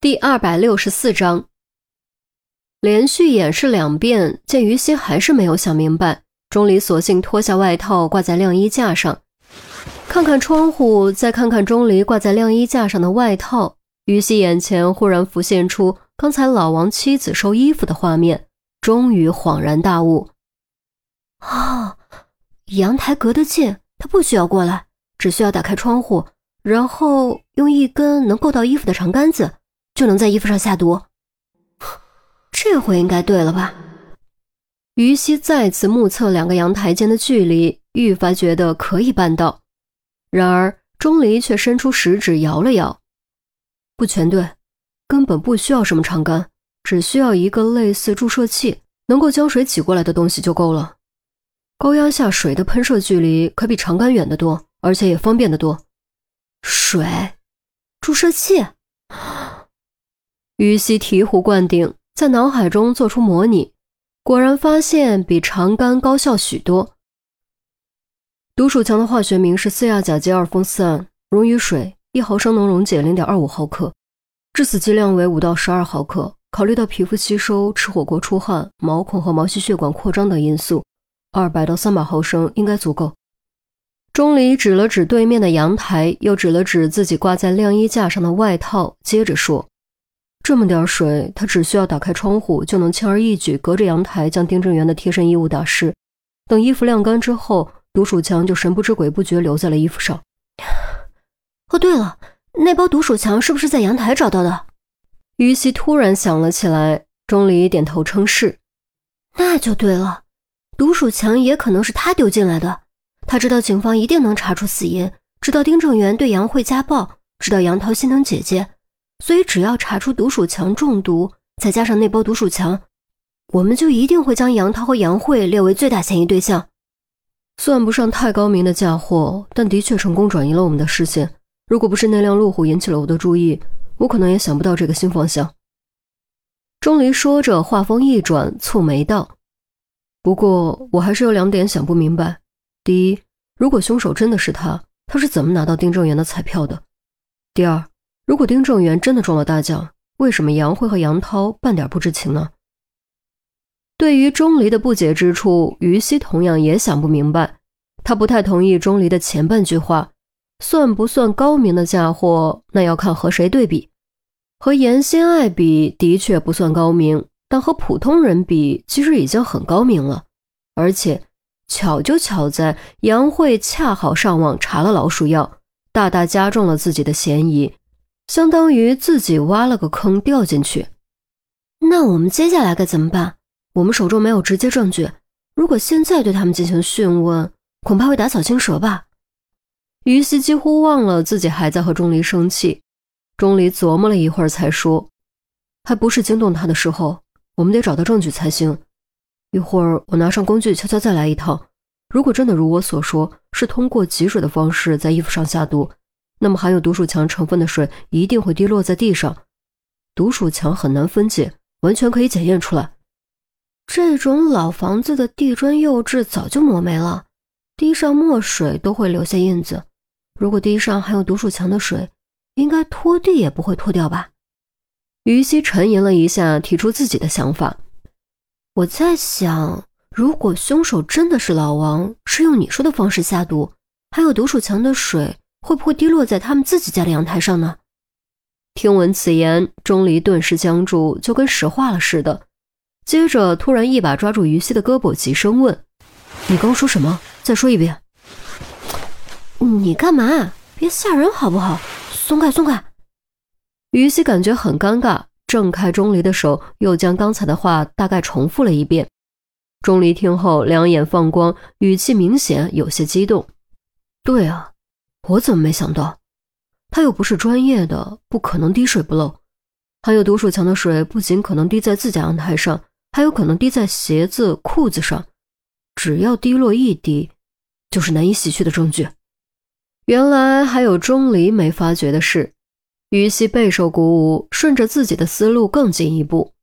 第二百六十四章，连续演示两遍，见于西还是没有想明白，钟离索性脱下外套挂在晾衣架上，看看窗户，再看看钟离挂在晾衣架上的外套，于西眼前忽然浮现出刚才老王妻子收衣服的画面，终于恍然大悟：啊，阳台隔得近，他不需要过来，只需要打开窗户，然后用一根能够到衣服的长杆子。就能在衣服上下毒，这回应该对了吧？于西再次目测两个阳台间的距离，愈发觉得可以办到。然而钟离却伸出食指摇了摇，不全对，根本不需要什么长杆，只需要一个类似注射器，能够将水挤过来的东西就够了。高压下水的喷射距离可比长杆远得多，而且也方便得多。水，注射器。于西醍醐灌顶，在脑海中做出模拟，果然发现比长杆高效许多。毒鼠强的化学名是四亚甲基二峰四胺，溶于水，一毫升能溶解零点二五毫克，致死剂量为五到十二毫克。考虑到皮肤吸收、吃火锅出汗、毛孔和毛细血管扩张等因素，二百到三百毫升应该足够。钟离指了指对面的阳台，又指了指自己挂在晾衣架上的外套，接着说。这么点水，他只需要打开窗户，就能轻而易举隔着阳台将丁正元的贴身衣物打湿。等衣服晾干之后，毒鼠强就神不知鬼不觉留在了衣服上。哦，对了，那包毒鼠强是不是在阳台找到的？于西突然想了起来。钟离点头称是。那就对了，毒鼠强也可能是他丢进来的。他知道警方一定能查出死因，知道丁正元对杨慧家暴，知道杨桃心疼姐姐。所以，只要查出毒鼠强中毒，再加上那包毒鼠强，我们就一定会将杨涛和杨慧列为最大嫌疑对象。算不上太高明的嫁祸，但的确成功转移了我们的视线。如果不是那辆路虎引起了我的注意，我可能也想不到这个新方向。钟离说着，话锋一转，蹙眉道：“不过，我还是有两点想不明白。第一，如果凶手真的是他，他是怎么拿到丁正元的彩票的？第二。”如果丁正元真的中了大奖，为什么杨慧和杨涛半点不知情呢？对于钟离的不解之处，于西同样也想不明白。他不太同意钟离的前半句话，算不算高明的嫁祸，那要看和谁对比。和严心爱比，的确不算高明，但和普通人比，其实已经很高明了。而且巧就巧在杨慧恰好上网查了老鼠药，大大加重了自己的嫌疑。相当于自己挖了个坑掉进去，那我们接下来该怎么办？我们手中没有直接证据，如果现在对他们进行讯问，恐怕会打草惊蛇吧。于西几乎忘了自己还在和钟离生气，钟离琢磨了一会儿才说：“还不是惊动他的时候，我们得找到证据才行。一会儿我拿上工具，悄悄再来一趟。如果真的如我所说，是通过挤水的方式在衣服上下毒。”那么含有毒鼠强成分的水一定会滴落在地上，毒鼠强很难分解，完全可以检验出来。这种老房子的地砖釉质早就磨没了，滴上墨水都会留下印子。如果滴上含有毒鼠强的水，应该拖地也不会脱掉吧？于西沉吟了一下，提出自己的想法。我在想，如果凶手真的是老王，是用你说的方式下毒，还有毒鼠强的水。会不会滴落在他们自己家的阳台上呢？听闻此言，钟离顿时僵住，就跟石化了似的。接着突然一把抓住于西的胳膊，急声问：“你刚说什么？再说一遍。”你干嘛？别吓人好不好？松开，松开！于西感觉很尴尬，挣开钟离的手，又将刚才的话大概重复了一遍。钟离听后，两眼放光，语气明显有些激动：“对啊。”我怎么没想到？他又不是专业的，不可能滴水不漏。含有毒鼠强的水不仅可能滴在自家阳台上，还有可能滴在鞋子、裤子上。只要滴落一滴，就是难以洗去的证据。原来还有钟离没发觉的事。于西备受鼓舞，顺着自己的思路更进一步。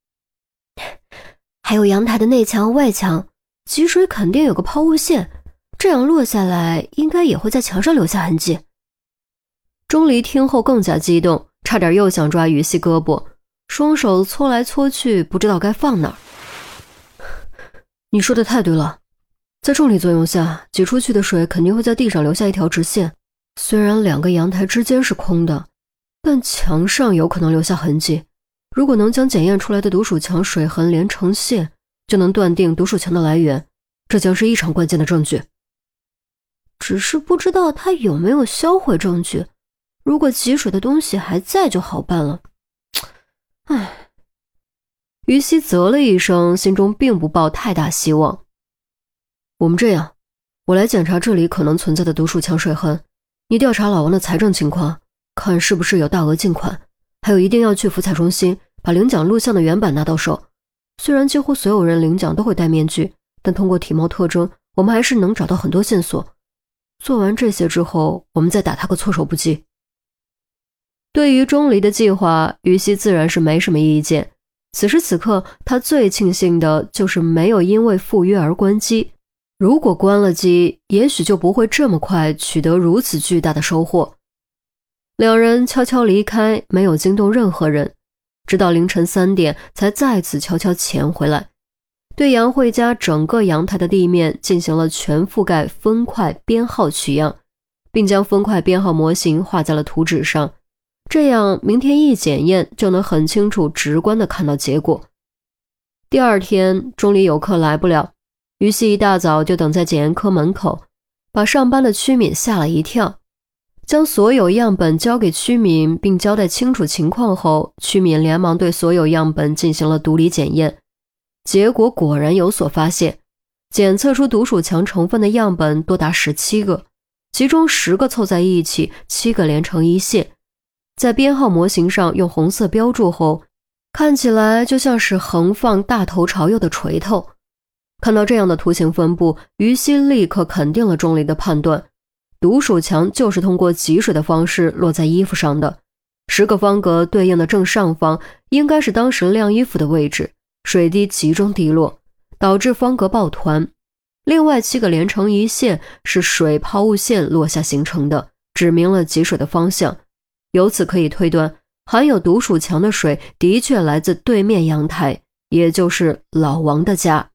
还有阳台的内墙、外墙，积水肯定有个抛物线。这样落下来，应该也会在墙上留下痕迹。钟离听后更加激动，差点又想抓于西胳膊，双手搓来搓去，不知道该放哪儿。你说的太对了，在重力作用下，挤出去的水肯定会在地上留下一条直线。虽然两个阳台之间是空的，但墙上有可能留下痕迹。如果能将检验出来的毒鼠强水痕连成线，就能断定毒鼠强的来源，这将是异常关键的证据。只是不知道他有没有销毁证据。如果积水的东西还在，就好办了。唉，于西啧了一声，心中并不抱太大希望。我们这样，我来检查这里可能存在的毒鼠强水痕，你调查老王的财政情况，看是不是有大额进款。还有，一定要去福彩中心把领奖录像的原版拿到手。虽然几乎所有人领奖都会戴面具，但通过体貌特征，我们还是能找到很多线索。做完这些之后，我们再打他个措手不及。对于钟离的计划，于西自然是没什么意见。此时此刻，他最庆幸的就是没有因为赴约而关机。如果关了机，也许就不会这么快取得如此巨大的收获。两人悄悄离开，没有惊动任何人，直到凌晨三点才再次悄悄潜回来。对杨慧家整个阳台的地面进行了全覆盖分块编号取样，并将分块编号模型画在了图纸上，这样明天一检验就能很清楚、直观地看到结果。第二天钟离有课来不了，于是一大早就等在检验科门口，把上班的屈敏吓了一跳。将所有样本交给屈敏，并交代清楚情况后，屈敏连忙对所有样本进行了独立检验。结果果然有所发现，检测出毒鼠强成分的样本多达十七个，其中十个凑在一起，七个连成一线，在编号模型上用红色标注后，看起来就像是横放大头朝右的锤头。看到这样的图形分布，于西立刻肯定了钟离的判断：毒鼠强就是通过挤水的方式落在衣服上的。十个方格对应的正上方应该是当时晾衣服的位置。水滴集中滴落，导致方格抱团。另外七个连成一线，是水抛物线落下形成的，指明了积水的方向。由此可以推断，含有毒鼠强的水的确来自对面阳台，也就是老王的家。